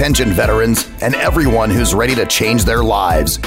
Veterans, and everyone who's ready to change their lives.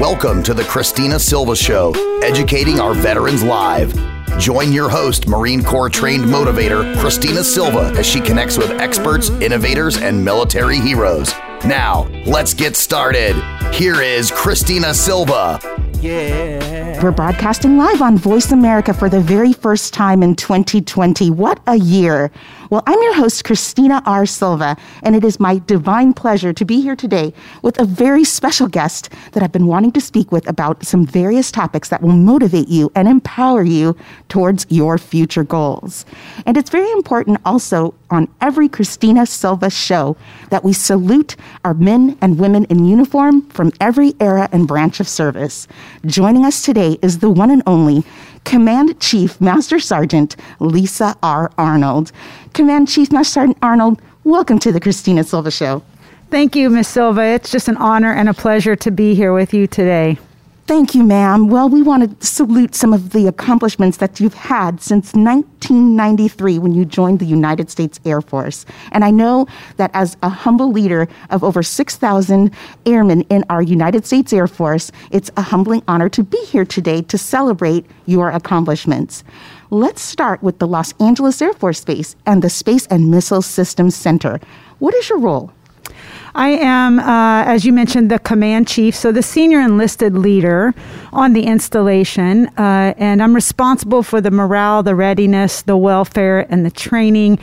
Welcome to the Christina Silva Show, educating our veterans live. Join your host, Marine Corps trained motivator, Christina Silva, as she connects with experts, innovators, and military heroes. Now, let's get started. Here is Christina Silva. Yeah. We're broadcasting live on Voice America for the very first time in 2020. What a year! Well, I'm your host, Christina R. Silva, and it is my divine pleasure to be here today with a very special guest that I've been wanting to speak with about some various topics that will motivate you and empower you towards your future goals. And it's very important also on every Christina Silva show that we salute our men and women in uniform from every era and branch of service. Joining us today is the one and only Command Chief Master Sergeant Lisa R. Arnold. Command Chief Master Sergeant Arnold, welcome to the Christina Silva Show. Thank you, Miss Silva. It's just an honor and a pleasure to be here with you today. Thank you, ma'am. Well, we want to salute some of the accomplishments that you've had since 1993 when you joined the United States Air Force. And I know that as a humble leader of over 6,000 airmen in our United States Air Force, it's a humbling honor to be here today to celebrate your accomplishments. Let's start with the Los Angeles Air Force Base and the Space and Missile Systems Center. What is your role? I am, uh, as you mentioned, the command chief, so the senior enlisted leader on the installation, uh, and I'm responsible for the morale, the readiness, the welfare, and the training.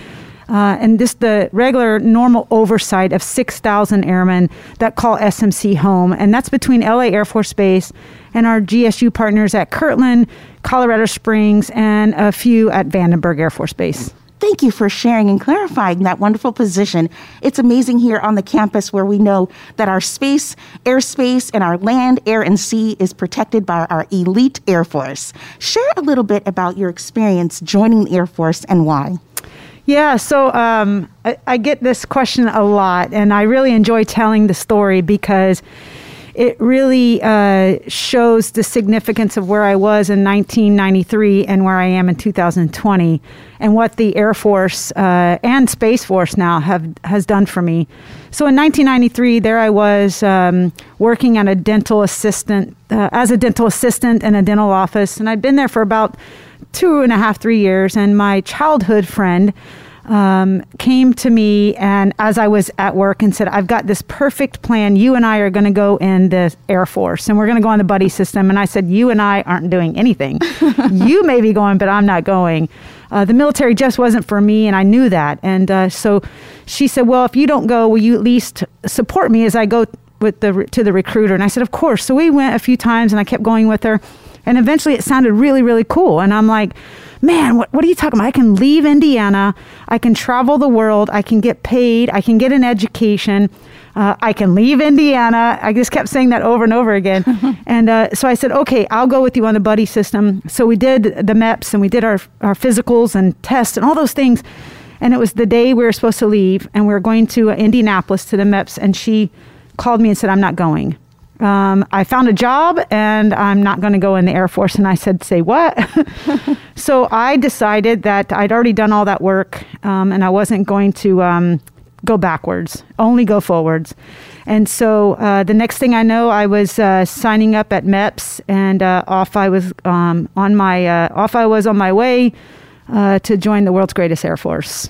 Uh, and just the regular normal oversight of 6,000 airmen that call SMC home. And that's between LA Air Force Base and our GSU partners at Kirtland, Colorado Springs, and a few at Vandenberg Air Force Base. Thank you for sharing and clarifying that wonderful position. It's amazing here on the campus where we know that our space, airspace, and our land, air, and sea is protected by our elite Air Force. Share a little bit about your experience joining the Air Force and why. Yeah, so um, I, I get this question a lot, and I really enjoy telling the story because it really uh, shows the significance of where I was in 1993 and where I am in 2020, and what the Air Force uh, and Space Force now have has done for me. So in 1993, there I was um, working at a dental assistant uh, as a dental assistant in a dental office, and I'd been there for about two and a half, three years. And my childhood friend um, came to me and as I was at work and said, I've got this perfect plan. You and I are going to go in the Air Force and we're going to go on the buddy system. And I said, You and I aren't doing anything. you may be going, but I'm not going. Uh, the military just wasn't for me, and I knew that. And uh, so she said, Well, if you don't go, will you at least support me as I go with the, to the recruiter? And I said, Of course. So we went a few times and I kept going with her. And eventually it sounded really, really cool. And I'm like, man, what, what are you talking about? I can leave Indiana, I can travel the world, I can get paid, I can get an education. Uh, I can leave Indiana. I just kept saying that over and over again. and uh, so I said, okay, I'll go with you on the buddy system. So we did the MEPS and we did our, our physicals and tests and all those things. And it was the day we were supposed to leave, and we were going to Indianapolis to the MEPS. And she called me and said, I'm not going um, I found a job and I'm not going to go in the Air Force. And I said, Say what? so I decided that I'd already done all that work um, and I wasn't going to um, go backwards, only go forwards. And so uh, the next thing I know, I was uh, signing up at MEPS and uh, off I was um, on my uh, off I was on my way uh, to join the world's greatest Air Force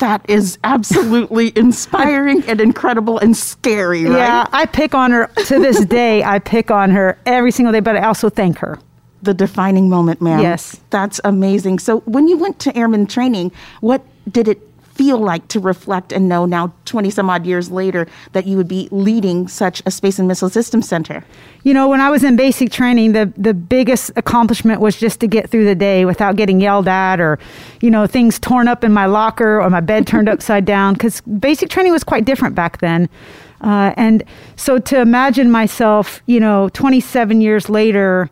that is absolutely inspiring and incredible and scary, right? Yeah, I pick on her to this day. I pick on her every single day, but I also thank her. The defining moment, ma'am. Yes. That's amazing. So, when you went to airman training, what did it feel like to reflect and know now 20 some odd years later that you would be leading such a space and missile system center. You know when i was in basic training the, the biggest accomplishment was just to get through the day without getting yelled at or you know things torn up in my locker or my bed turned upside down because basic training was quite different back then. Uh, and so to imagine myself you know 27 years later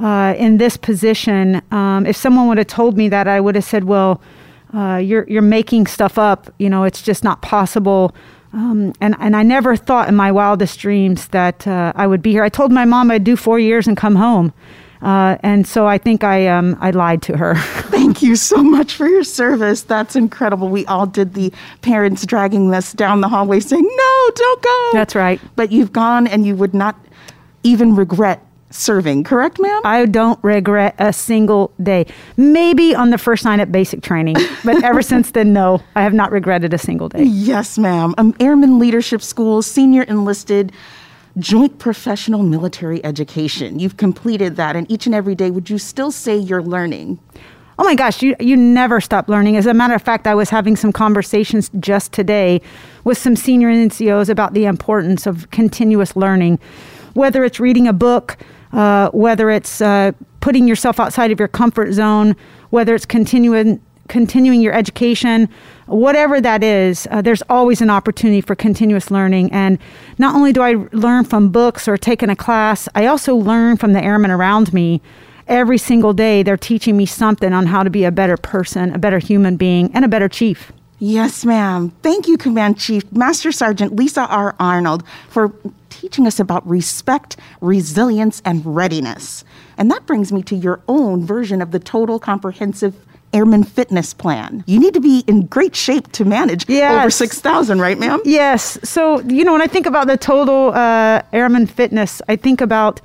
uh, in this position um, if someone would have told me that i would have said well uh, you're you're making stuff up. You know, it's just not possible. Um, and and I never thought in my wildest dreams that uh, I would be here. I told my mom I'd do four years and come home, Uh, and so I think I um, I lied to her. Thank you so much for your service. That's incredible. We all did the parents dragging us down the hallway saying, "No, don't go." That's right. But you've gone, and you would not even regret serving, correct, ma'am? I don't regret a single day. Maybe on the first night at basic training, but ever since then, no, I have not regretted a single day. Yes, ma'am. Um, Airman Leadership School, senior enlisted joint professional military education. You've completed that, and each and every day, would you still say you're learning? Oh my gosh, you, you never stop learning. As a matter of fact, I was having some conversations just today with some senior NCOs about the importance of continuous learning, whether it's reading a book, uh, whether it's uh, putting yourself outside of your comfort zone, whether it's continuing continuing your education, whatever that is, uh, there's always an opportunity for continuous learning. And not only do I learn from books or taking a class, I also learn from the airmen around me. Every single day, they're teaching me something on how to be a better person, a better human being, and a better chief. Yes, ma'am. Thank you, Command Chief Master Sergeant Lisa R. Arnold, for teaching us about respect, resilience, and readiness. And that brings me to your own version of the total comprehensive airman fitness plan. You need to be in great shape to manage yes. over 6,000, right, ma'am? Yes. So, you know, when I think about the total uh, airman fitness, I think about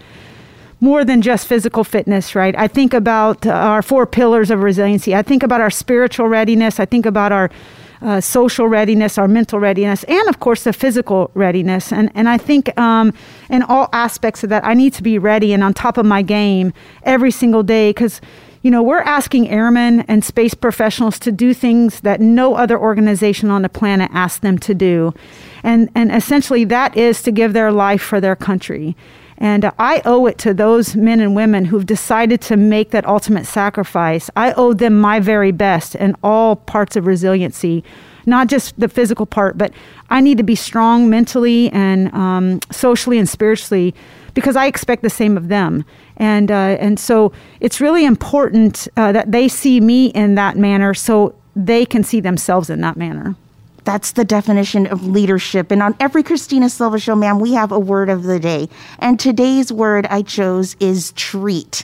more than just physical fitness, right? I think about our four pillars of resiliency. I think about our spiritual readiness. I think about our uh, social readiness, our mental readiness, and of course the physical readiness. And and I think um, in all aspects of that, I need to be ready and on top of my game every single day because. You know, we're asking airmen and space professionals to do things that no other organization on the planet asks them to do. And, and essentially, that is to give their life for their country. And I owe it to those men and women who've decided to make that ultimate sacrifice. I owe them my very best in all parts of resiliency, not just the physical part, but I need to be strong mentally and um, socially and spiritually because I expect the same of them. And, uh, and so it's really important uh, that they see me in that manner so they can see themselves in that manner. That's the definition of leadership. And on every Christina Silva show, ma'am, we have a word of the day. And today's word I chose is treat.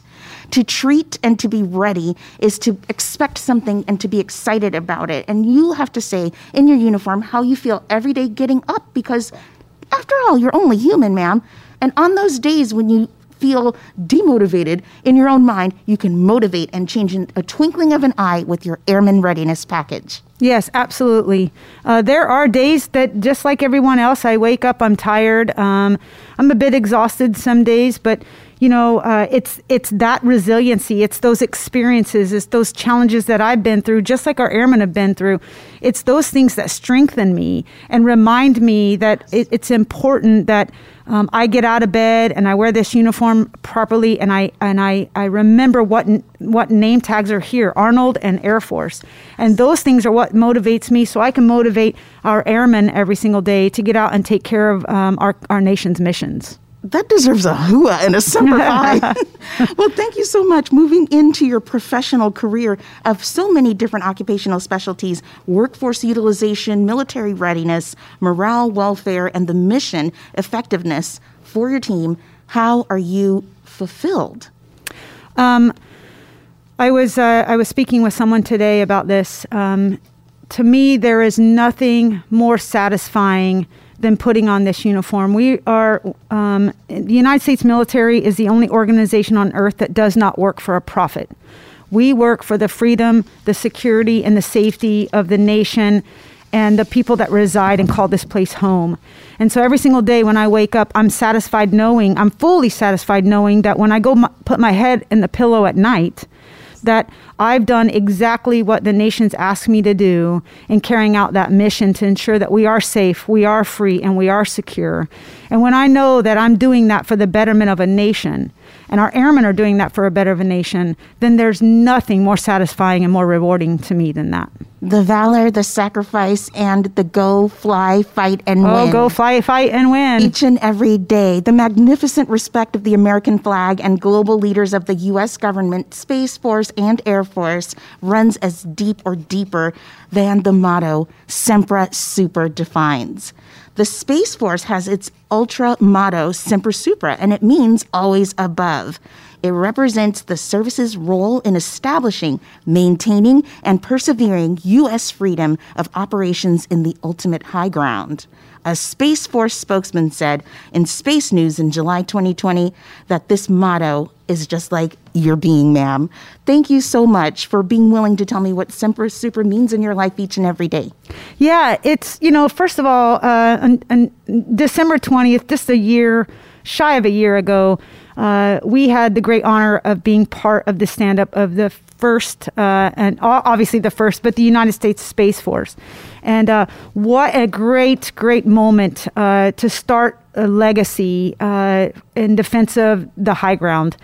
To treat and to be ready is to expect something and to be excited about it. And you have to say in your uniform how you feel every day getting up because, after all, you're only human, ma'am. And on those days when you feel demotivated in your own mind, you can motivate and change in a twinkling of an eye with your Airman Readiness Package. Yes, absolutely. Uh, there are days that, just like everyone else, I wake up, I'm tired, um, I'm a bit exhausted some days, but you know, uh, it's it's that resiliency, it's those experiences, it's those challenges that I've been through, just like our airmen have been through. It's those things that strengthen me and remind me that it, it's important that um, I get out of bed and I wear this uniform properly, and I and I, I remember what what name tags are here, Arnold and Air Force, and those things are what motivates me, so I can motivate our airmen every single day to get out and take care of um, our our nation's missions that deserves a hua and a semper fi. well, thank you so much. Moving into your professional career of so many different occupational specialties, workforce utilization, military readiness, morale, welfare, and the mission effectiveness for your team, how are you fulfilled? Um, I was uh, I was speaking with someone today about this. Um, to me, there is nothing more satisfying than putting on this uniform. We are, um, the United States military is the only organization on earth that does not work for a profit. We work for the freedom, the security, and the safety of the nation and the people that reside and call this place home. And so every single day when I wake up, I'm satisfied knowing, I'm fully satisfied knowing that when I go m- put my head in the pillow at night, that I've done exactly what the nation's asked me to do in carrying out that mission to ensure that we are safe, we are free, and we are secure. And when I know that I'm doing that for the betterment of a nation, and our airmen are doing that for a better of a nation, then there's nothing more satisfying and more rewarding to me than that. The valor, the sacrifice, and the go, fly, fight, and oh, win. Oh, go, fly, fight, and win. Each and every day. The magnificent respect of the American flag and global leaders of the U.S. government, Space Force, and Air Force runs as deep or deeper than the motto Semper Super defines. The Space Force has its ultra motto, Semper Supra, and it means always above. It represents the service's role in establishing, maintaining, and persevering U.S. freedom of operations in the ultimate high ground. A Space Force spokesman said in Space News in July 2020 that this motto is just like your being, ma'am. Thank you so much for being willing to tell me what Semper Super means in your life each and every day. Yeah, it's, you know, first of all, uh, on, on December 20th, just a year, shy of a year ago, uh, we had the great honor of being part of the stand up of the first, uh, and obviously the first, but the United States Space Force. And uh, what a great, great moment uh, to start a legacy uh, in defense of the high ground.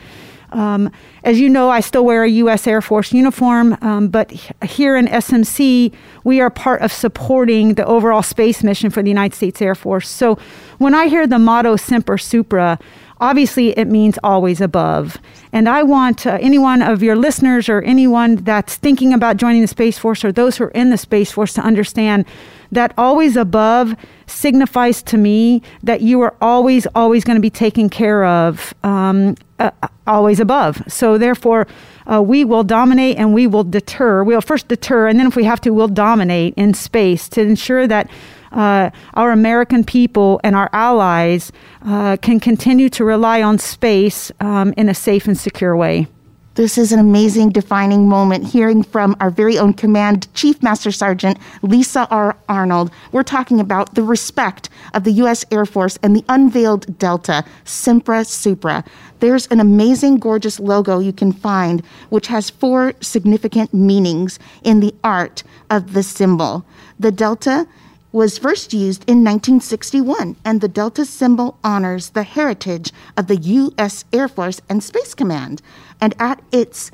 Um, as you know, I still wear a U.S. Air Force uniform, um, but here in SMC, we are part of supporting the overall space mission for the United States Air Force. So when I hear the motto Semper Supra, obviously it means always above. And I want uh, anyone of your listeners or anyone that's thinking about joining the Space Force or those who are in the Space Force to understand that always above signifies to me that you are always, always going to be taken care of, um, uh, always above. So therefore, uh, we will dominate and we will deter. We'll first deter, and then if we have to, we'll dominate in space to ensure that uh, our American people and our allies uh, can continue to rely on space um, in a safe and secure way. This is an amazing defining moment hearing from our very own Command Chief Master Sergeant Lisa R. Arnold. We're talking about the respect of the U.S. Air Force and the unveiled Delta, Semper Supra. There's an amazing, gorgeous logo you can find, which has four significant meanings in the art of the symbol. The Delta was first used in 1961, and the Delta symbol honors the heritage of the U.S. Air Force and Space Command. And at its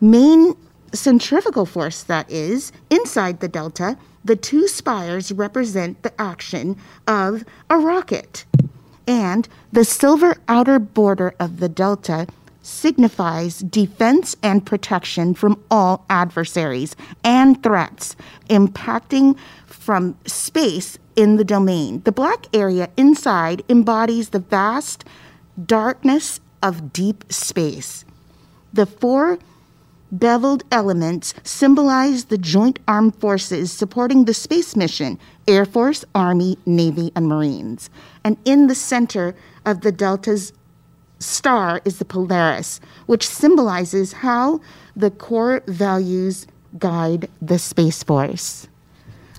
main centrifugal force, that is, inside the Delta, the two spires represent the action of a rocket. And the silver outer border of the Delta signifies defense and protection from all adversaries and threats impacting from space in the domain. The black area inside embodies the vast darkness of deep space. The four beveled elements symbolize the joint armed forces supporting the space mission Air Force, Army, Navy, and Marines. And in the center of the Delta's star is the Polaris, which symbolizes how the core values guide the Space Force.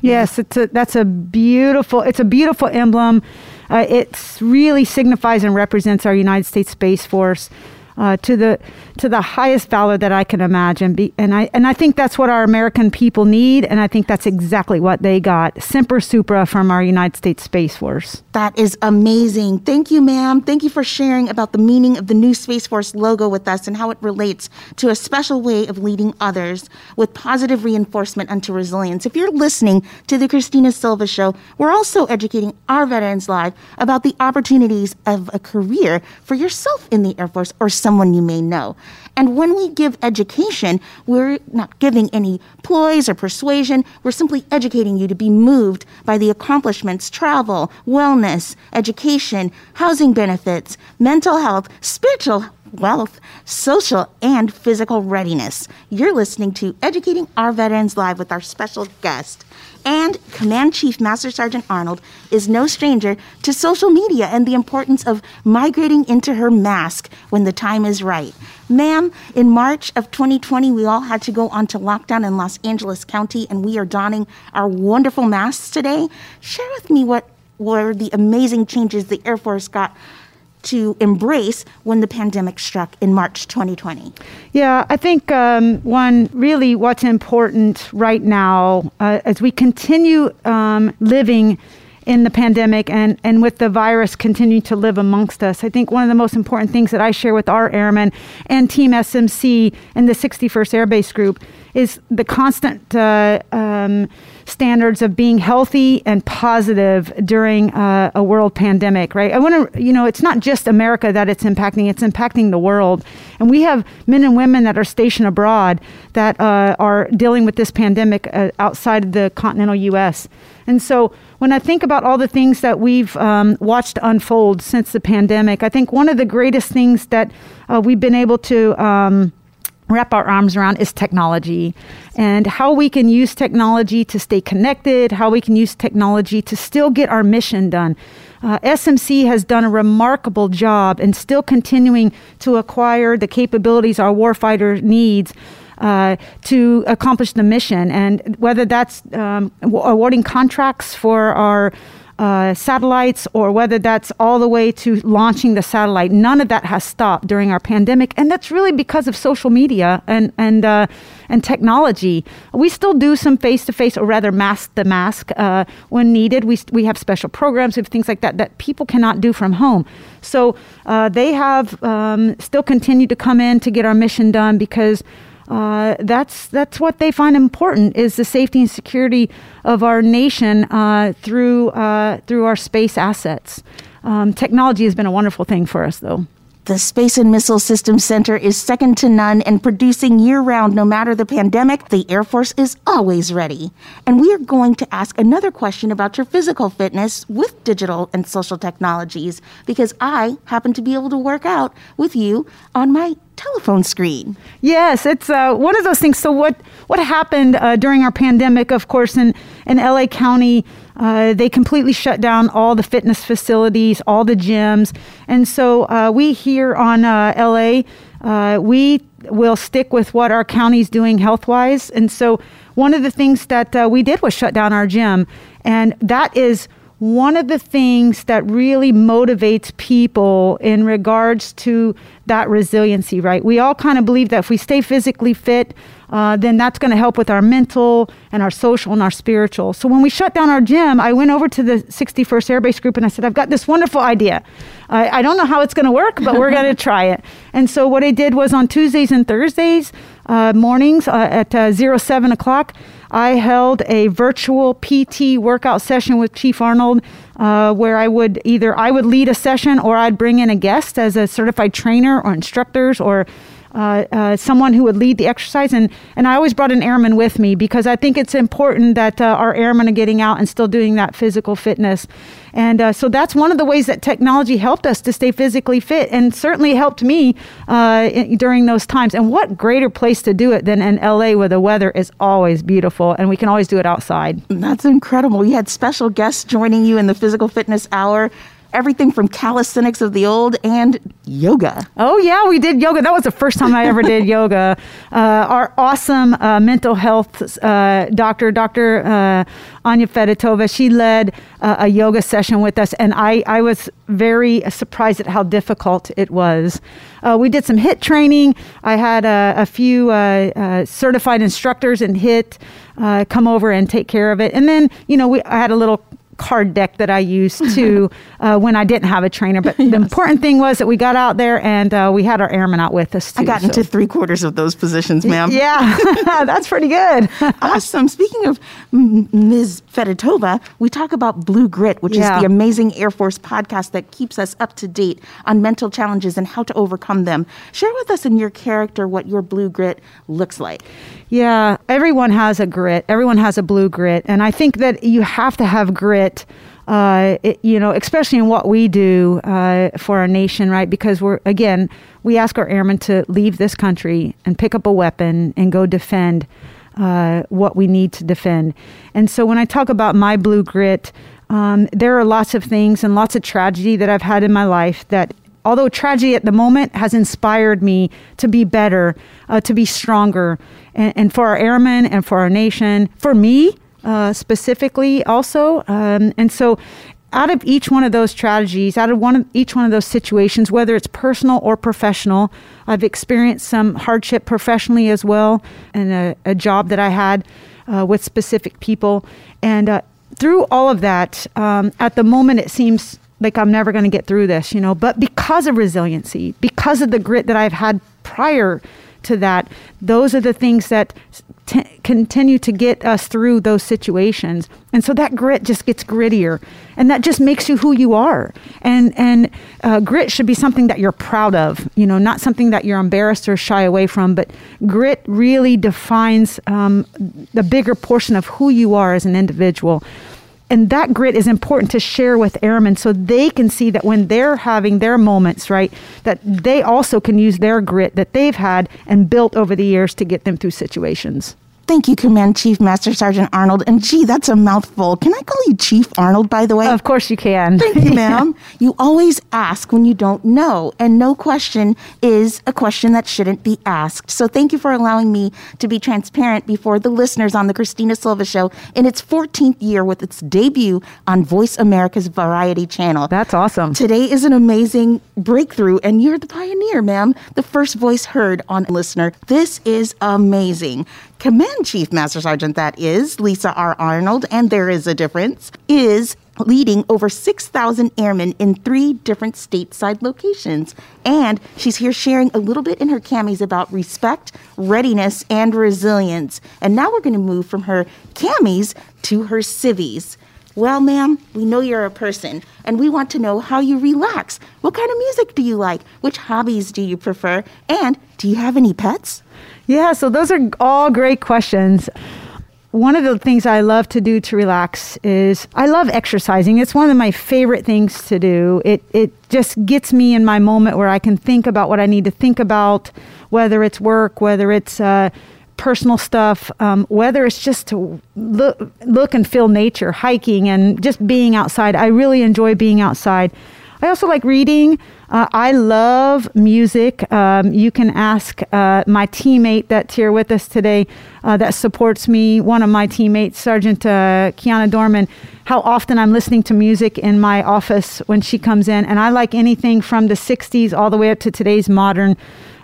Yes, it's a, that's a beautiful. It's a beautiful emblem. Uh, it really signifies and represents our United States Space Force uh, to the to the highest valor that I can imagine. Be, and I and I think that's what our American people need, and I think that's exactly what they got. Semper Supra from our United States Space Force. That is amazing. Thank you, ma'am. Thank you for sharing about the meaning of the new Space Force logo with us and how it relates to a special way of leading others with positive reinforcement unto resilience. If you're listening to the Christina Silva Show, we're also educating our veterans live about the opportunities of a career for yourself in the Air Force or some someone you may know. And when we give education, we're not giving any ploys or persuasion. We're simply educating you to be moved by the accomplishments, travel, wellness, education, housing benefits, mental health, spiritual wealth, social, and physical readiness. You're listening to Educating Our Veterans Live with our special guest. And Command Chief Master Sergeant Arnold is no stranger to social media and the importance of migrating into her mask when the time is right. Ma'am, in March of 2020, we all had to go onto lockdown in Los Angeles County, and we are donning our wonderful masks today. Share with me what were the amazing changes the Air Force got to embrace when the pandemic struck in March 2020? Yeah, I think um, one really what's important right now uh, as we continue um, living in the pandemic and, and with the virus continuing to live amongst us. I think one of the most important things that I share with our airmen and Team SMC and the 61st Air Base Group is the constant uh, um, standards of being healthy and positive during uh, a world pandemic, right? I want to, you know, it's not just America that it's impacting, it's impacting the world. And we have men and women that are stationed abroad that uh, are dealing with this pandemic uh, outside of the continental U.S. And so when I think about all the things that we've um, watched unfold since the pandemic, I think one of the greatest things that uh, we've been able to um, wrap our arms around is technology and how we can use technology to stay connected, how we can use technology to still get our mission done. Uh, SMC has done a remarkable job and still continuing to acquire the capabilities our warfighter needs. Uh, to accomplish the mission, and whether that's um, awarding contracts for our uh, satellites or whether that's all the way to launching the satellite. None of that has stopped during our pandemic, and that's really because of social media and and uh, and technology. We still do some face to face, or rather, mask the mask uh, when needed. We we have special programs, we have things like that that people cannot do from home. So uh, they have um, still continued to come in to get our mission done because uh, that's that's what they find important is the safety and security of our nation uh, through uh, through our space assets. Um, technology has been a wonderful thing for us, though. The Space and Missile Systems Center is second to none and producing year round no matter the pandemic. The Air Force is always ready. And we are going to ask another question about your physical fitness with digital and social technologies because I happen to be able to work out with you on my telephone screen. Yes, it's uh, one of those things. So what what happened uh, during our pandemic? Of course, in in LA County, uh, they completely shut down all the fitness facilities, all the gyms, and so uh, we here on uh, LA, uh, we will stick with what our county's doing health wise. And so one of the things that we did was shut down our gym, and that is one of the things that really motivates people in regards to that resiliency, right? We all kind of believe that if we stay physically fit, uh, then that's going to help with our mental and our social and our spiritual. So when we shut down our gym, I went over to the 61st Air Base Group and I said, I've got this wonderful idea. I, I don't know how it's going to work, but we're going to try it. And so what I did was on Tuesdays and Thursdays uh, mornings uh, at uh, 07 o'clock, I held a virtual PT workout session with Chief Arnold uh, where I would either I would lead a session or I'd bring in a guest as a certified trainer or instructors or uh, uh, someone who would lead the exercise. And, and I always brought an airman with me because I think it's important that uh, our airmen are getting out and still doing that physical fitness. And uh, so that's one of the ways that technology helped us to stay physically fit and certainly helped me during those times. And what greater place to do it than in LA where the weather is always beautiful and we can always do it outside. That's incredible. You had special guests joining you in the physical fitness hour everything from calisthenics of the old and yoga. Oh, yeah, we did yoga. That was the first time I ever did yoga. Uh, our awesome uh, mental health uh, doctor, Dr. Uh, Anya Fedotova, she led uh, a yoga session with us, and I, I was very surprised at how difficult it was. Uh, we did some HIIT training. I had a, a few certified instructors in HIIT come over and take care of it. And then, you know, we, I had a little card deck that I used to uh, when I didn't have a trainer. But yes. the important thing was that we got out there and uh, we had our airmen out with us too. I got so. into three quarters of those positions, ma'am. Yeah, that's pretty good. awesome. Speaking of Ms. Fedotova, we talk about Blue Grit, which yeah. is the amazing Air Force podcast that keeps us up to date on mental challenges and how to overcome them. Share with us in your character what your Blue Grit looks like. Yeah, everyone has a grit. Everyone has a blue grit. And I think that you have to have grit. Uh, it, you know, especially in what we do uh, for our nation, right? Because we're again, we ask our airmen to leave this country and pick up a weapon and go defend uh, what we need to defend. And so, when I talk about my blue grit, um, there are lots of things and lots of tragedy that I've had in my life that although tragedy at the moment has inspired me to be better, uh, to be stronger, and, and, for our airmen and for our nation, for me uh, specifically also. Um, and so, out of each one of those tragedies, out of one of each one of those situations, whether it's personal or professional, I've experienced some hardship professionally as well, and a, a job that I had uh, with specific people, and uh, through all of that, um, at the moment it seems like I'm never going to get through this, you know. But because of resiliency, because of the grit that I've had prior to that, those are the things that t- continue to get us through those situations. And so that grit just gets grittier, and that just makes you who you are. And and uh, grit should be something that you're proud of, you know, not something that you're embarrassed or shy away from. But grit really defines um, the bigger portion of who you are as an individual. And that grit is important to share with airmen so they can see that when they're having their moments, right, that they also can use their grit that they've had and built over the years to get them through situations. Thank you, Command Chief Master Sergeant Arnold. And gee, that's a mouthful. Can I call you Chief Arnold, by the way? Of course you can. Thank you, ma'am. you always ask when you don't know, and no question is a question that shouldn't be asked. So thank you for allowing me to be transparent before the listeners on the Christina Silva Show in its 14th year with its debut on Voice America's Variety Channel. That's awesome. Today is an amazing breakthrough, and you're the pioneer, ma'am, the first voice heard on listener. This is amazing. Command Chief Master Sergeant, that is, Lisa R. Arnold, and there is a difference, is leading over 6,000 airmen in three different stateside locations. And she's here sharing a little bit in her camis about respect, readiness, and resilience. And now we're going to move from her camis to her civies. Well, ma'am, we know you're a person, and we want to know how you relax. What kind of music do you like? Which hobbies do you prefer? And do you have any pets? Yeah, so those are all great questions. One of the things I love to do to relax is I love exercising. It's one of my favorite things to do. It it just gets me in my moment where I can think about what I need to think about, whether it's work, whether it's uh, personal stuff, um, whether it's just to look, look and feel nature, hiking, and just being outside. I really enjoy being outside. I also like reading. Uh, I love music. Um, you can ask uh, my teammate that's here with us today uh, that supports me, one of my teammates, Sergeant uh, Kiana Dorman, how often I'm listening to music in my office when she comes in. And I like anything from the 60s all the way up to today's modern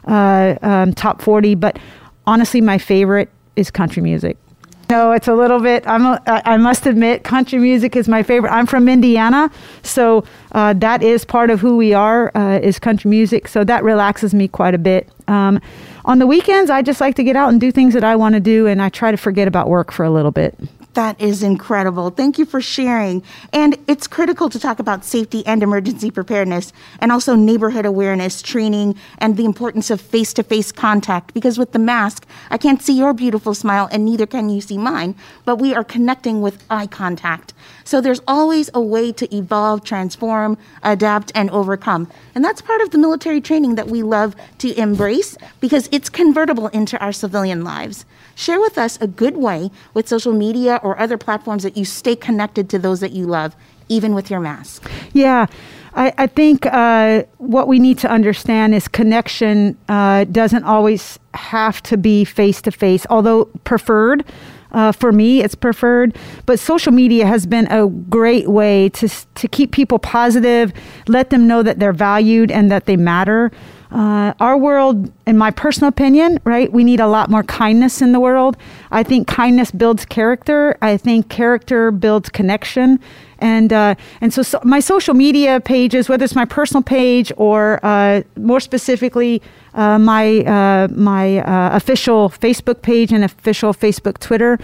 uh, um, top 40. But honestly, my favorite is country music. No, it's a little bit. I'm. A, I must admit, country music is my favorite. I'm from Indiana, so uh, that is part of who we are. Uh, is country music, so that relaxes me quite a bit. Um, on the weekends, I just like to get out and do things that I want to do, and I try to forget about work for a little bit. That is incredible. Thank you for sharing. And it's critical to talk about safety and emergency preparedness and also neighborhood awareness, training, and the importance of face to face contact. Because with the mask, I can't see your beautiful smile and neither can you see mine, but we are connecting with eye contact. So there's always a way to evolve, transform, adapt, and overcome. And that's part of the military training that we love to embrace because it's convertible into our civilian lives. Share with us a good way with social media or other platforms that you stay connected to those that you love, even with your mask. Yeah. I, I think uh, what we need to understand is connection uh, doesn't always have to be face to face, although preferred. Uh, for me, it's preferred. But social media has been a great way to to keep people positive, let them know that they're valued and that they matter. Uh, our world, in my personal opinion, right, we need a lot more kindness in the world. I think kindness builds character. I think character builds connection. And uh, and so, so, my social media pages, whether it's my personal page or uh, more specifically uh, my uh, my uh, official Facebook page and official Facebook Twitter,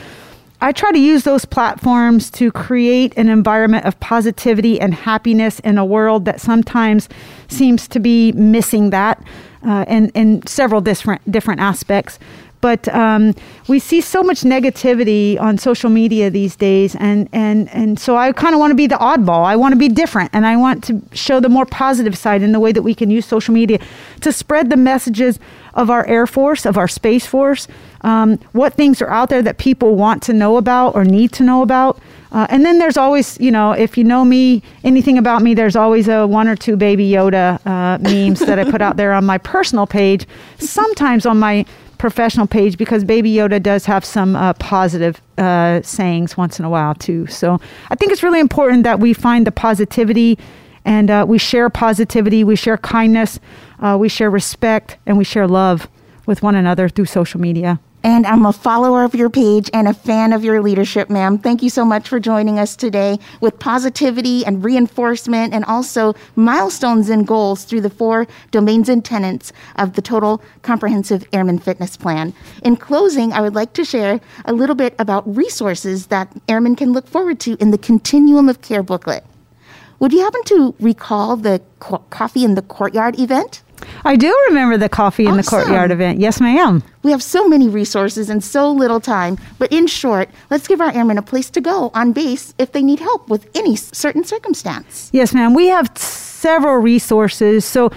I try to use those platforms to create an environment of positivity and happiness in a world that sometimes seems to be missing that uh, in, in several different, different aspects. But um, we see so much negativity on social media these days, and, and, and so I kind of want to be the oddball. I want to be different, and I want to show the more positive side in the way that we can use social media to spread the messages of our Air Force, of our Space Force, um, what things are out there that people want to know about or need to know about. Uh, and then there's always, you know, if you know me, anything about me, there's always a one or two Baby Yoda uh, memes that I put out there on my personal page, sometimes on my professional page because Baby Yoda does have some uh, positive uh, sayings once in a while too. So I think it's really important that we find the positivity and uh, we share positivity, we share kindness, uh, we share respect, and we share love with one another through social media. And I'm a follower of your page and a fan of your leadership, ma'am. Thank you so much for joining us today with positivity and reinforcement and also milestones and goals through the four domains and tenets of the Total Comprehensive Airman Fitness Plan. In closing, I would like to share a little bit about resources that airmen can look forward to in the Continuum of Care booklet. Would you happen to recall the co- Coffee in the Courtyard event? I do remember the coffee in the courtyard event. Yes, ma'am. We have so many resources and so little time, but in short, let's give our airmen a place to go on base if they need help with any certain circumstance. Yes, ma'am. We have t- several resources. So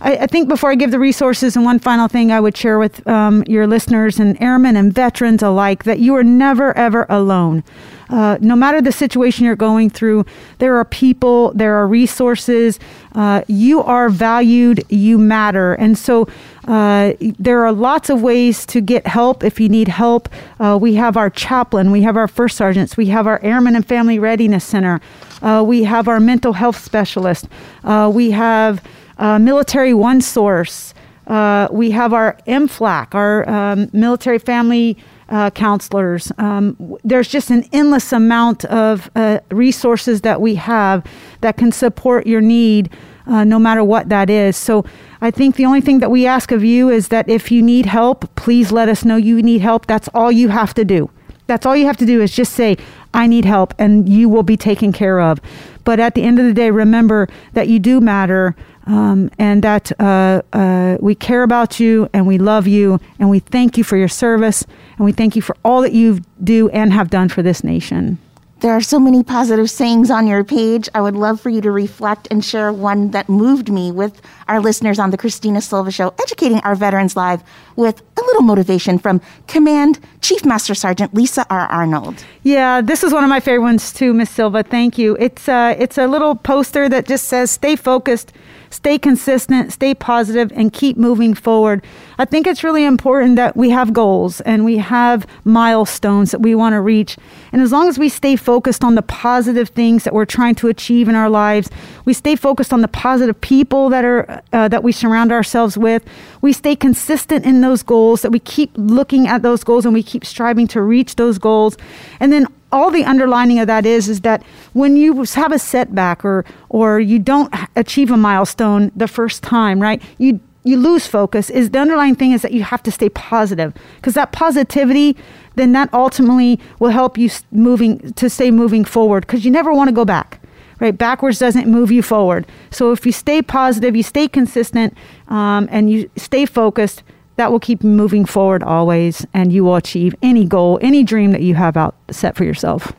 I, I think before I give the resources, and one final thing I would share with um, your listeners and airmen and veterans alike that you are never, ever alone. Uh, no matter the situation you're going through, there are people, there are resources. Uh, you are valued, you matter. And so uh, there are lots of ways to get help if you need help. Uh, we have our chaplain, we have our first sergeants, we have our Airmen and Family Readiness Center, uh, we have our mental health specialist, uh, we have uh, Military One Source, uh, we have our MFLAC, our um, military family uh, counselors. Um, there's just an endless amount of uh, resources that we have that can support your need, uh, no matter what that is. So I think the only thing that we ask of you is that if you need help, please let us know you need help. That's all you have to do. That's all you have to do is just say, I need help, and you will be taken care of. But at the end of the day, remember that you do matter um, and that uh, uh, we care about you and we love you and we thank you for your service and we thank you for all that you do and have done for this nation. There are so many positive sayings on your page. I would love for you to reflect and share one that moved me with our listeners on the Christina Silva Show, educating our veterans live with a little motivation from Command Chief Master Sergeant Lisa R. Arnold. Yeah, this is one of my favorite ones too, Miss Silva. Thank you. It's uh, it's a little poster that just says, "Stay focused, stay consistent, stay positive, and keep moving forward." I think it's really important that we have goals and we have milestones that we want to reach, and as long as we stay focused on the positive things that we're trying to achieve in our lives, we stay focused on the positive people that are uh, that we surround ourselves with. We stay consistent in those goals. That we keep looking at those goals and we keep striving to reach those goals, and then all the underlining of that is is that when you have a setback or or you don't achieve a milestone the first time, right? You you lose focus is the underlying thing is that you have to stay positive because that positivity then that ultimately will help you moving to stay moving forward because you never want to go back right backwards doesn't move you forward so if you stay positive you stay consistent um, and you stay focused that will keep moving forward always and you will achieve any goal any dream that you have out set for yourself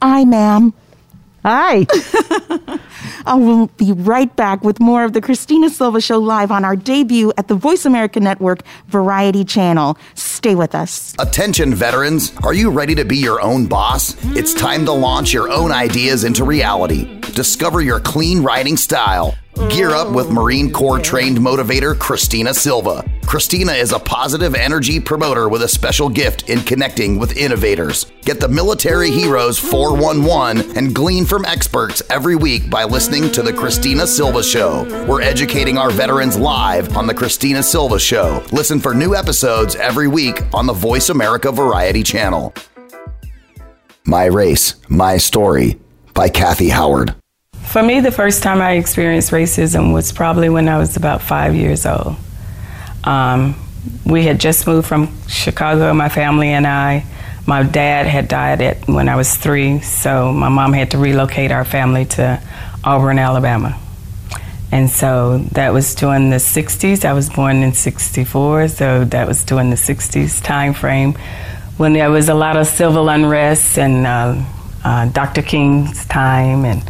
I, ma'am. hi I will be right back with more of the Christina Silva Show live on our debut at the Voice America Network Variety Channel. Stay with us. Attention, veterans. Are you ready to be your own boss? It's time to launch your own ideas into reality. Discover your clean writing style. Gear up with Marine Corps trained motivator Christina Silva. Christina is a positive energy promoter with a special gift in connecting with innovators. Get the Military Heroes 411 and glean from experts every week by listening to The Christina Silva Show. We're educating our veterans live on The Christina Silva Show. Listen for new episodes every week on the Voice America Variety Channel. My Race, My Story by Cathy Howard. For me, the first time I experienced racism was probably when I was about five years old. Um, we had just moved from Chicago, my family and I. My dad had died at, when I was three, so my mom had to relocate our family to Auburn, Alabama. And so that was during the 60s. I was born in 64, so that was during the 60s time frame when there was a lot of civil unrest and uh, uh, Dr. King's time and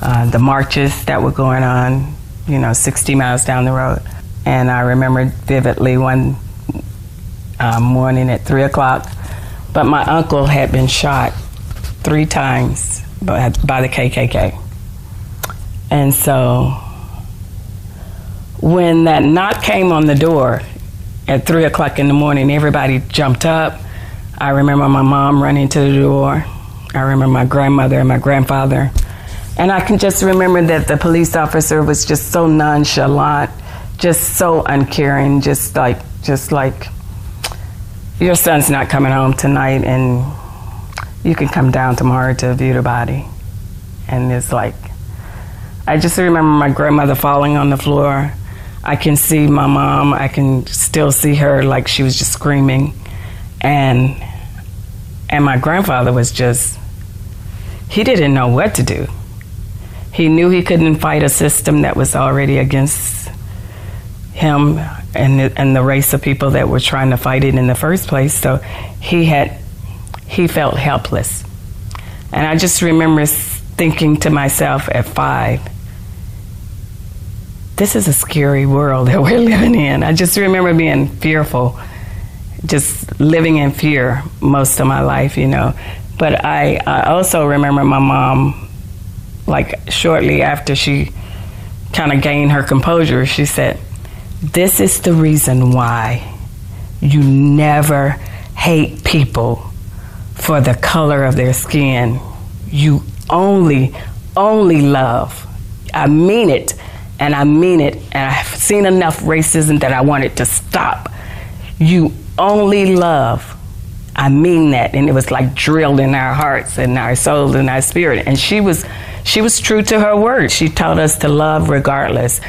uh, the marches that were going on, you know, 60 miles down the road. And I remember vividly one uh, morning at 3 o'clock, but my uncle had been shot three times by, by the KKK. And so when that knock came on the door at 3 o'clock in the morning, everybody jumped up. I remember my mom running to the door. I remember my grandmother and my grandfather. And I can just remember that the police officer was just so nonchalant, just so uncaring, just like, just like, your son's not coming home tonight and you can come down tomorrow to view the body. And it's like, I just remember my grandmother falling on the floor. I can see my mom, I can still see her like she was just screaming. And and my grandfather was just he didn't know what to do. He knew he couldn't fight a system that was already against him and the, and the race of people that were trying to fight it in the first place. So he had he felt helpless, and I just remember thinking to myself at five, "This is a scary world that we're living in." I just remember being fearful, just living in fear most of my life, you know. But I, I also remember my mom, like shortly after she kind of gained her composure, she said this is the reason why you never hate people for the color of their skin. You only, only love. I mean it, and I mean it, and I've seen enough racism that I want it to stop. You only love. I mean that, and it was like drilled in our hearts and our souls and our spirit. And she was, she was true to her word. She taught us to love regardless.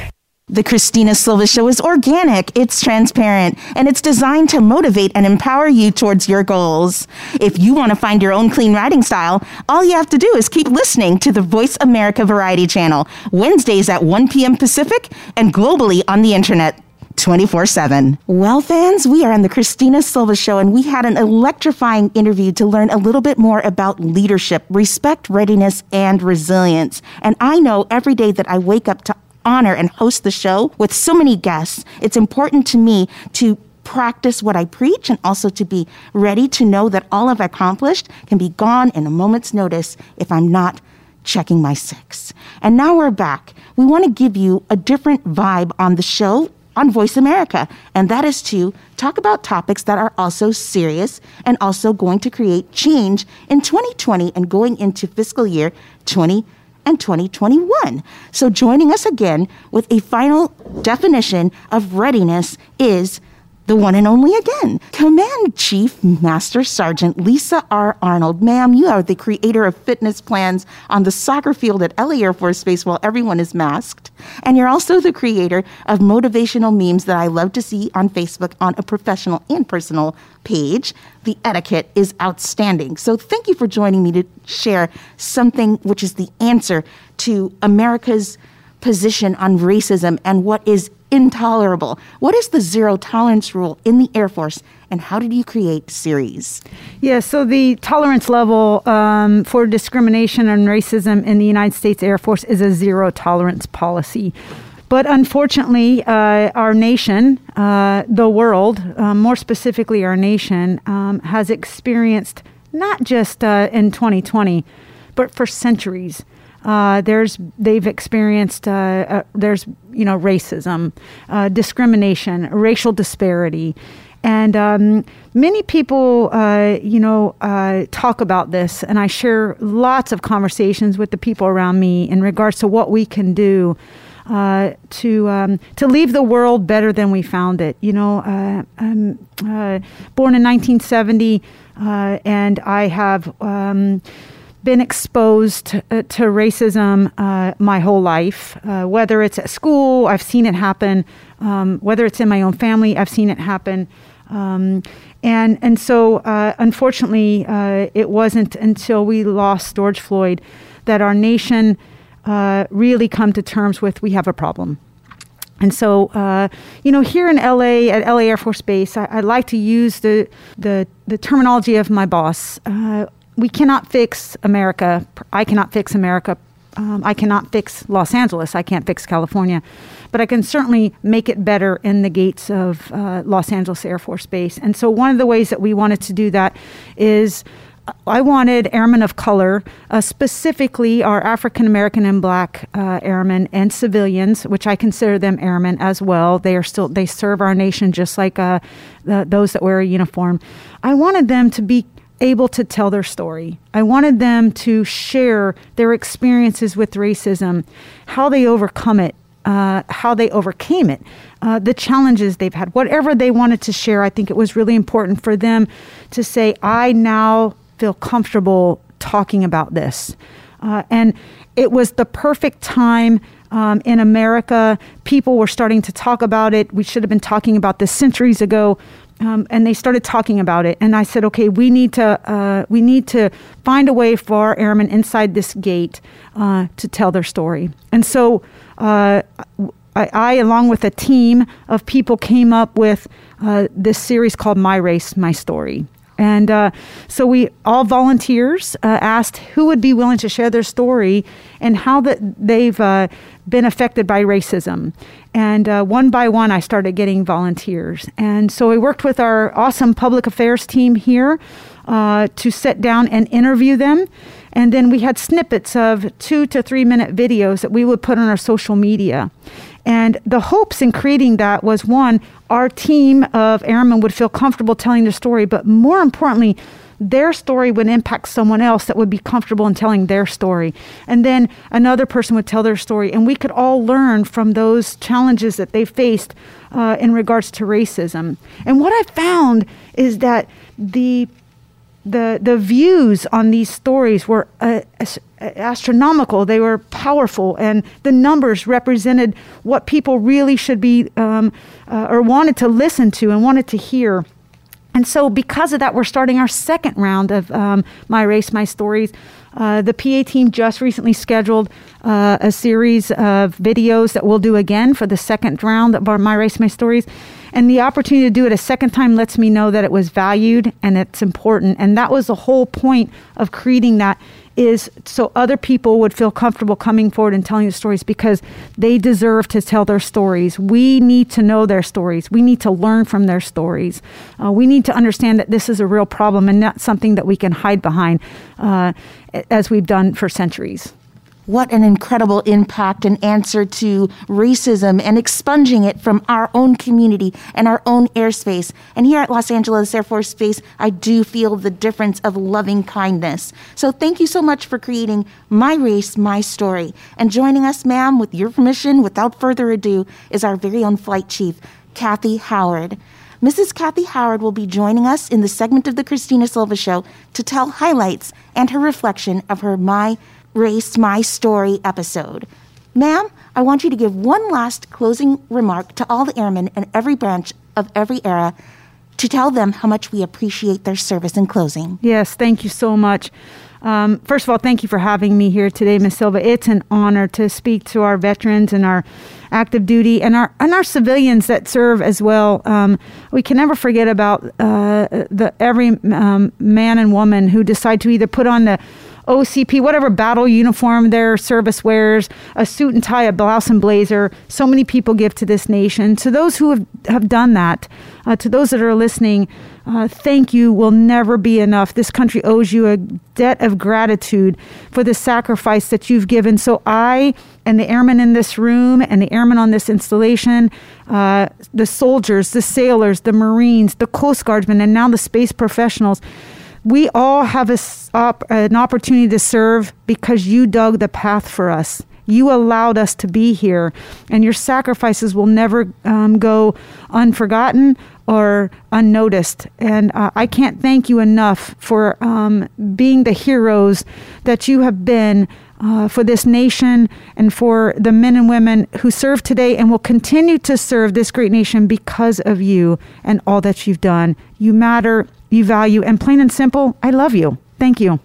The Christina Silva Show is organic, it's transparent, and it's designed to motivate and empower you towards your goals. If you want to find your own clean writing style, all you have to do is keep listening to the Voice America Variety Channel, Wednesdays at 1 p.m. Pacific and globally on the internet. 24 7. Well, fans, we are on the Christina Silva Show, and we had an electrifying interview to learn a little bit more about leadership, respect, readiness, and resilience. And I know every day that I wake up to honor and host the show with so many guests, it's important to me to practice what I preach and also to be ready to know that all I've accomplished can be gone in a moment's notice if I'm not checking my six. And now we're back. We want to give you a different vibe on the show on Voice America, and that is to talk about topics that are also serious and also going to create change in 2020 and going into fiscal year 2021 and 2021. So, joining us again with a final definition of readiness is the one and only again. Command Chief Master Sergeant Lisa R. Arnold. Ma'am, you are the creator of fitness plans on the soccer field at LA Air Force Base while everyone is masked. And you're also the creator of motivational memes that I love to see on Facebook on a professional and personal page. The etiquette is outstanding. So thank you for joining me to share something which is the answer to America's position on racism and what is intolerable. What is the zero tolerance rule in the Air Force, and how did you create series? Yeah, so the tolerance level um, for discrimination and racism in the United States Air Force is a zero tolerance policy. But unfortunately, uh, our nation, uh, the world, uh, more specifically our nation, um, has experienced not just uh, in 2020, but for centuries uh, there's they've experienced uh, uh, there's you know racism, uh, discrimination, racial disparity, and um, many people uh, you know uh, talk about this, and I share lots of conversations with the people around me in regards to what we can do. to um, to leave the world better than we found it, you know. I'm born in 1970, and I have um, been exposed to, uh, to racism uh, my whole life. Uh, whether it's at school, I've seen it happen. Um, whether it's in my own family, I've seen it happen. Um, and and so, uh, unfortunately, uh, it wasn't until we lost George Floyd that our nation really come to terms with we have a problem. And so, uh, you know, here in LA at LA Air Force Base, I, I like to use the, the, the terminology of my boss. Uh, we cannot fix America. I cannot fix America. Um, I cannot fix Los Angeles. I can't fix California. But I can certainly make it better in the gates of uh, Los Angeles Air Force Base. And so, one of the ways that we wanted to do that is uh, I wanted airmen of color, uh, specifically our African American and Black uh, airmen and civilians, which I consider them airmen as well. They are still they serve our nation just like uh, the, those that wear a uniform. I wanted them to be able to tell their story. I wanted them to share their experiences with racism, how they overcome it, uh, how they overcame it, uh, the challenges they've had, whatever they wanted to share. I think it was really important for them to say, I now feel comfortable talking about this. Uh, and it was the perfect time. Um, in America, people were starting to talk about it. We should have been talking about this centuries ago, um, and they started talking about it. And I said, okay, we need to uh, we need to find a way for our airmen inside this gate uh, to tell their story. And so uh, I, I, along with a team of people, came up with uh, this series called My Race, My Story. And uh, so we all volunteers uh, asked who would be willing to share their story and how that they've uh, been affected by racism. And uh, one by one, I started getting volunteers. And so we worked with our awesome public affairs team here uh, to sit down and interview them. And then we had snippets of two to three minute videos that we would put on our social media. And the hopes in creating that was one, our team of airmen would feel comfortable telling their story, but more importantly, their story would impact someone else that would be comfortable in telling their story. And then another person would tell their story, and we could all learn from those challenges that they faced uh, in regards to racism. And what I found is that the the the views on these stories were uh, astronomical. They were powerful, and the numbers represented what people really should be um, uh, or wanted to listen to and wanted to hear. And so, because of that, we're starting our second round of um, My Race, My Stories. Uh, the PA team just recently scheduled uh, a series of videos that we'll do again for the second round of our My Race, My Stories. And the opportunity to do it a second time lets me know that it was valued and it's important. And that was the whole point of creating that is so other people would feel comfortable coming forward and telling the stories because they deserve to tell their stories. We need to know their stories. We need to learn from their stories. Uh, we need to understand that this is a real problem and not something that we can hide behind uh, as we've done for centuries. What an incredible impact and answer to racism and expunging it from our own community and our own airspace. And here at Los Angeles Air Force Base, I do feel the difference of loving kindness. So thank you so much for creating My Race, My Story. And joining us, ma'am, with your permission, without further ado, is our very own flight chief, Cathy Howard. Mrs. Cathy Howard will be joining us in the segment of the Christina Silva Show to tell highlights and her reflection of her My Race My Story episode. Ma'am, I want you to give one last closing remark to all the airmen in every branch of every era to tell them how much we appreciate their service in closing. Yes, thank you so much. Um, first of all, thank you for having me here today, Ms. Silva. It's an honor to speak to our veterans and our active duty and our and our civilians that serve as well. Um, we can never forget about uh, the every um, man and woman who decide to either put on the OCP, whatever battle uniform their service wears, a suit and tie, a blouse and blazer. So many people give to this nation. To those who have, have done that, uh, to those that are listening, uh, thank you will never be enough. This country owes you a debt of gratitude for the sacrifice that you've given. So I and the airmen in this room and the airmen on this installation, uh, the soldiers, the sailors, the Marines, the Coast Guardsmen, and now the space professionals we all have a, op, an opportunity to serve because you dug the path for us. You allowed us to be here, and your sacrifices will never um, go unforgotten or unnoticed. And uh, I can't thank you enough for um, being the heroes that you have been uh, for this nation and for the men and women who serve today and will continue to serve this great nation because of you and all that you've done. You matter you value, and plain and simple, I love you. Thank you.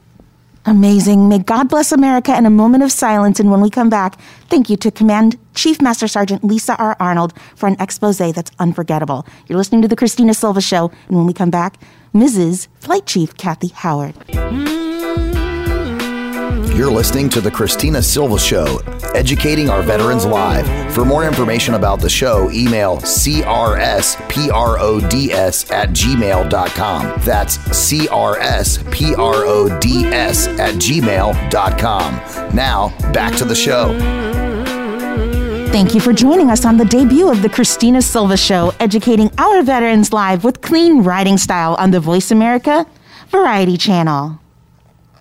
Amazing. May God bless America in a moment of silence. And when we come back, thank you to Command Chief Master Sergeant Lisa R. Arnold for an expose that's unforgettable. You're listening to The Christina Silva Show. And when we come back, Mrs. Flight Chief Cathy Howard. You're listening to The Christina Silva Show, educating our veterans live. For more information about the show, email crsprods at gmail.com. That's crsprods at gmail.com. Now, back to the show. Thank you for joining us on the debut of the Christina Silva Show, educating our veterans live with clean writing style on the Voice America Variety Channel.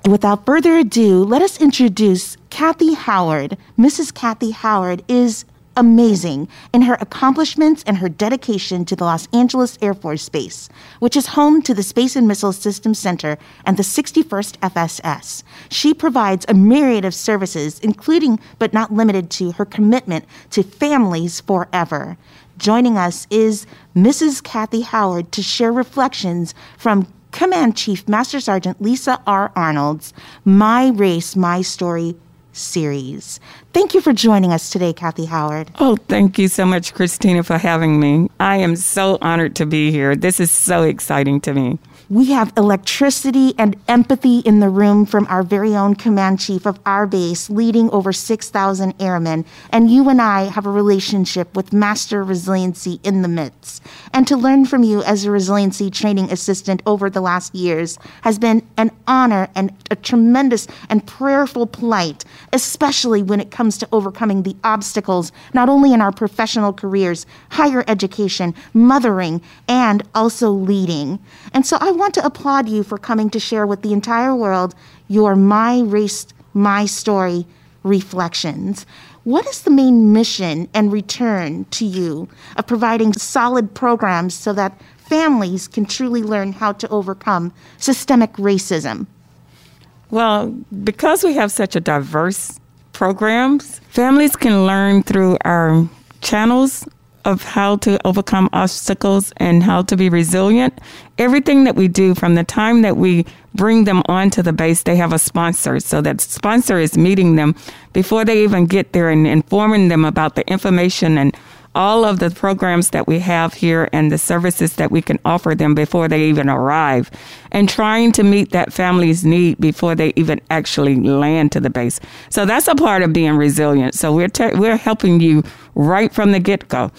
Without further ado, let us introduce Cathy Howard. Mrs. Cathy Howard is amazing in her accomplishments and her dedication to the Los Angeles Air Force Base, which is home to the Space and Missile Systems Center and the 61st FSS. She provides a myriad of services, including but not limited to her commitment to families forever. Joining us is Mrs. Cathy Howard to share reflections from Command Chief Master Sergeant Lisa R. Arnold's My Race, My Story series. Thank you for joining us today, Cathy Howard. Oh, thank you so much, Christina, for having me. I am so honored to be here. This is so exciting to me. We have electricity and empathy in the room from our very own command chief of our base, leading over 6,000 airmen. And you and I have a relationship with master resiliency in the midst. And to learn from you as a resiliency training assistant over the last years has been an honor and a tremendous and prayerful plight, especially when it comes to overcoming the obstacles, not only in our professional careers, higher education, mothering, and also leading. And so I want to applaud you for coming to share with the entire world your My Race, My Story reflections. What is the main mission and return to you of providing solid programs so that families can truly learn how to overcome systemic racism? Well, because we have such a diverse programs, families can learn through our channels of how to overcome obstacles and how to be resilient. Everything that we do from the time that we bring them onto the base, they have a sponsor. So that sponsor is meeting them before they even get there and informing them about the information and all of the programs that we have here and the services that we can offer them before they even arrive and trying to meet that family's need before they even actually land to the base. So that's a part of being resilient. So we're te- we're helping you right from the get-go.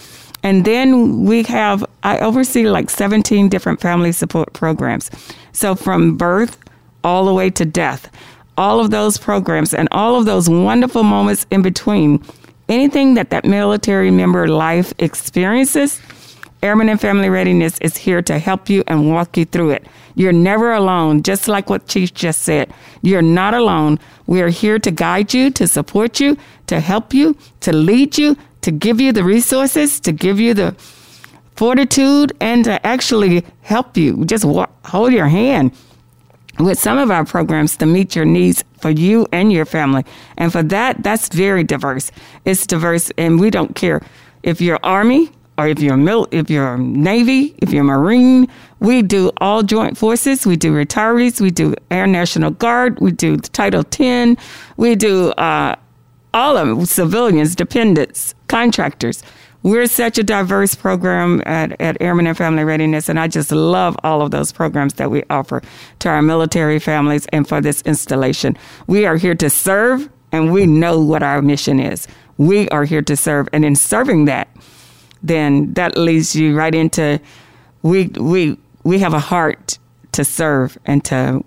And then we have I oversee like 17 different family support programs. So from birth all the way to death. All of those programs and all of those wonderful moments in between anything that that military member life experiences, Airmen and Family Readiness is here to help you and walk you through it. You're never alone, just like what Chief just said. You're not alone. We are here to guide you, to support you, to help you, to lead you, to give you the resources, to give you the fortitude, and to actually help you. Just walk, hold your hand with some of our programs to meet your needs for you and your family. And for that, that's very diverse. It's diverse, and we don't care if you're Army or if you're mil- if you're Navy, if you're Marine. We do all joint forces. We do retirees. We do Air National Guard. We do Title 10. We do uh, all of them, civilians, dependents, contractors. We're such a diverse program at, at Airmen and Family Readiness, and I just love all of those programs that we offer to our military families and for this installation. We are here to serve, and we know what our mission is. We are here to serve, and in serving that, then that leads you right into we we we have a heart to serve and to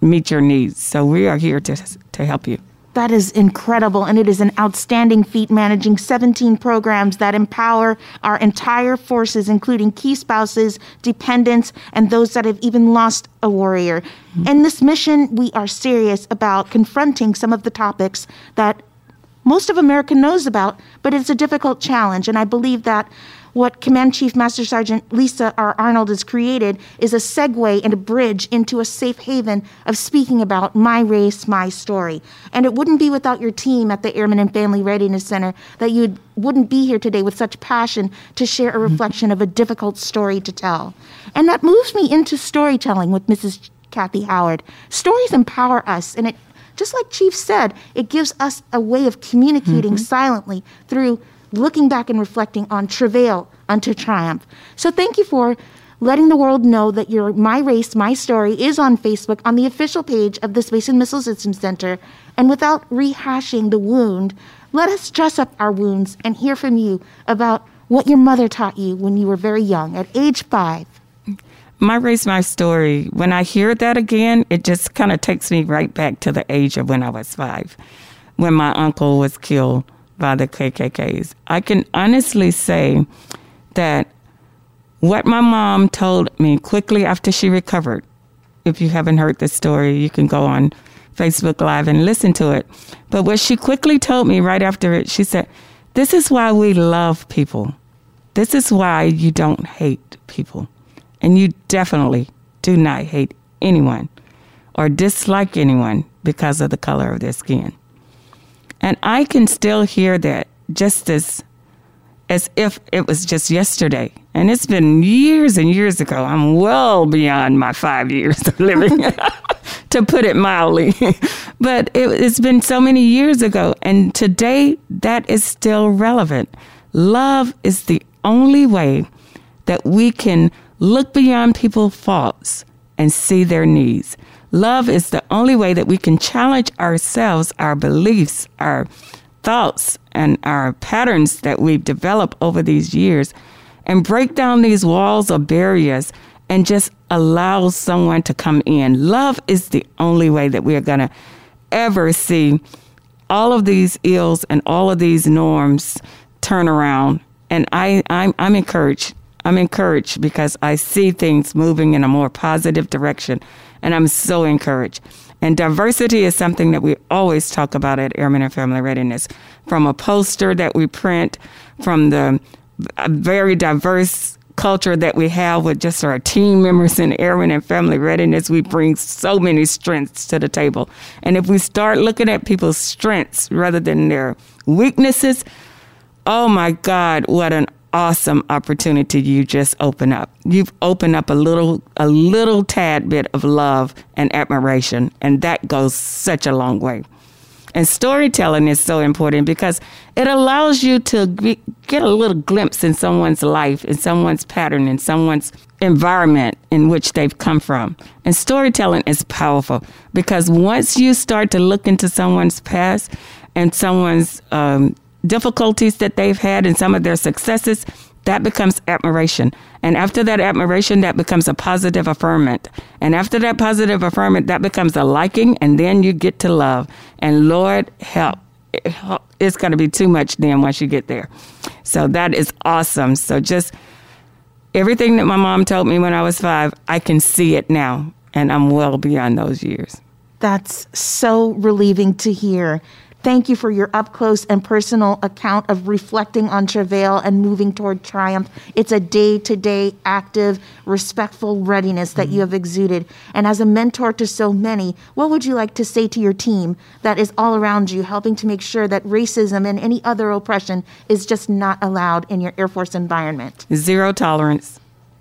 meet your needs. So we are here to to help you. That is incredible, and it is an outstanding feat managing 17 programs that empower our entire forces, including key spouses, dependents, and those that have even lost a warrior. Mm-hmm. In this mission, we are serious about confronting some of the topics that most of America knows about, but it's a difficult challenge, and I believe that what Command Chief Master Sergeant Lisa R. Arnold has created is a segue and a bridge into a safe haven of speaking about my race, my story. And it wouldn't be without your team at the Airmen and Family Readiness Center that you wouldn't be here today with such passion to share a reflection of a difficult story to tell. And that moves me into storytelling with Mrs. Cathy Howard. Stories empower us, and it just like Chief said, it gives us a way of communicating mm-hmm. silently through looking back and reflecting on travail unto triumph. So thank you for letting the world know that your My Race, My Story is on Facebook on the official page of the Space and Missile Systems Center. And without rehashing the wound, let us dress up our wounds and hear from you about what your mother taught you when you were very young, at age five. My race, my story. When I hear that again, it just kind of takes me right back to the age of when I was five, when my uncle was killed by the KKKs. I can honestly say that what my mom told me quickly after she recovered, if you haven't heard the story, you can go on Facebook Live and listen to it. But what she quickly told me right after it, she said, This is why we love people. This is why you don't hate people. And you definitely do not hate anyone or dislike anyone because of the color of their skin. And I can still hear that just as as if it was just yesterday. And it's been years and years ago. I'm well beyond my five years of living to put it mildly. but it, it's been so many years ago, and today that is still relevant. Love is the only way that we can look beyond people's faults and see their needs. Love is the only way that we can challenge ourselves, our beliefs, our thoughts, and our patterns that we've developed over these years and break down these walls or barriers and just allow someone to come in. Love is the only way that we are going to ever see all of these ills and all of these norms turn around. And I, I'm, I'm encouraged. I'm encouraged because I see things moving in a more positive direction. And I'm so encouraged. And diversity is something that we always talk about at Airmen and Family Readiness. From a poster that we print, from the very diverse culture that we have with just our team members in Airmen and Family Readiness, we bring so many strengths to the table. And if we start looking at people's strengths rather than their weaknesses, oh my God, what an awesome opportunity you just open up. You've opened up a little a little tad bit of love and admiration, and that goes such a long way. And storytelling is so important because it allows you to get a little glimpse in someone's life, in someone's pattern, in someone's environment in which they've come from. And storytelling is powerful because once you start to look into someone's past and someone's um, difficulties that they've had and some of their successes, that becomes admiration. And after that admiration, that becomes a positive affirmment. And after that positive affirmment, that becomes a liking, and then you get to love. And Lord, help. It's going to be too much then once you get there. So that is awesome. So just everything that my mom told me when I was five, I can see it now. And I'm well beyond those years. That's so relieving to hear. Thank you for your up close and personal account of reflecting on travail and moving toward triumph. It's a day to day, active, respectful readiness that mm-hmm. you have exuded. And as a mentor to so many, what would you like to say to your team that is all around you, helping to make sure that racism and any other oppression is just not allowed in your Air Force environment? Zero tolerance.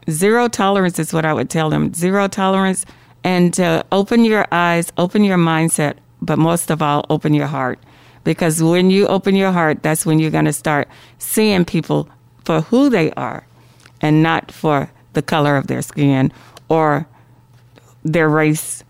Zero tolerance is what I would tell them. Zero tolerance. And uh, open your eyes, open your mindset, but most of all, open your heart because when you open your heart, that's when you're going to start seeing people for who they are and not for the color of their skin or their race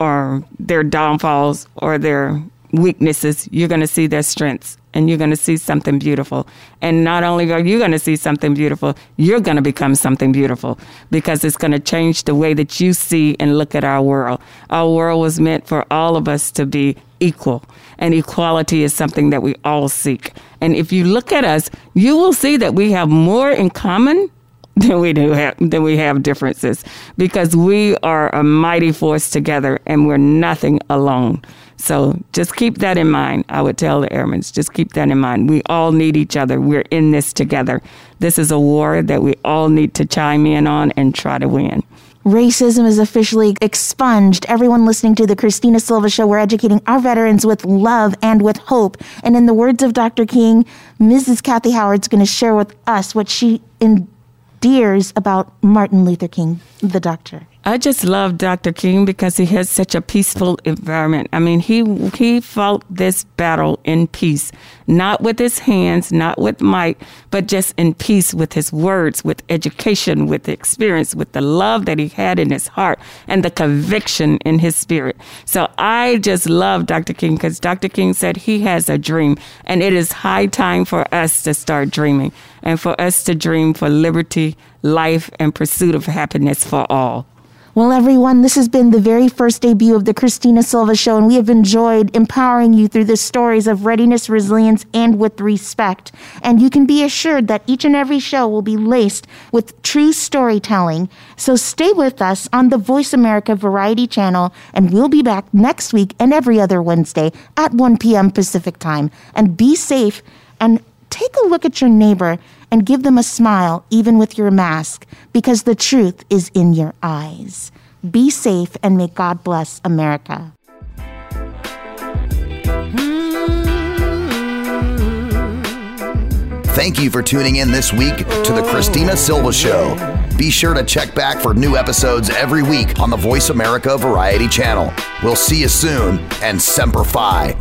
or their downfalls or their weaknesses. You're going to see their strengths and you're going to see something beautiful. And not only are you going to see something beautiful, you're going to become something beautiful because it's going to change the way that you see and look at our world. Our world was meant for all of us to be equal, and equality is something that we all seek. And if you look at us, you will see that we have more in common than we do have than we have differences because we are a mighty force together and we're nothing alone. So just keep that in mind. I would tell the airmen, just keep that in mind. We all need each other. We're in this together. This is a war that we all need to chime in on and try to win. Racism is officially expunged. Everyone listening to the Christina Silva Show, we're educating our veterans with love and with hope. And in the words of Dr. King, Mrs. Cathy Howard's going to share with us what she endears about Martin Luther King, the doctor. I just love Dr. King because he has such a peaceful environment. I mean, he he fought this battle in peace, not with his hands, not with might, but just in peace with his words, with education, with experience, with the love that he had in his heart and the conviction in his spirit. So I just love Dr. King because Dr. King said he has a dream, and it is high time for us to start dreaming and for us to dream for liberty, life, and pursuit of happiness for all. Well, everyone, this has been the very first debut of the Christina Silva Show, and we have enjoyed empowering you through the stories of readiness, resilience, and with respect. And you can be assured that each and every show will be laced with true storytelling. So stay with us on the Voice America Variety Channel, and we'll be back next week and every other Wednesday at 1 p.m. Pacific Time. And be safe and take a look at your neighbor and give them a smile, even with your mask, because the truth is in your eyes. Be safe and may God bless America. Thank you for tuning in this week to The Christina Silva Show. Be sure to check back for new episodes every week on the Voice America Variety channel. We'll see you soon and Semper Fi.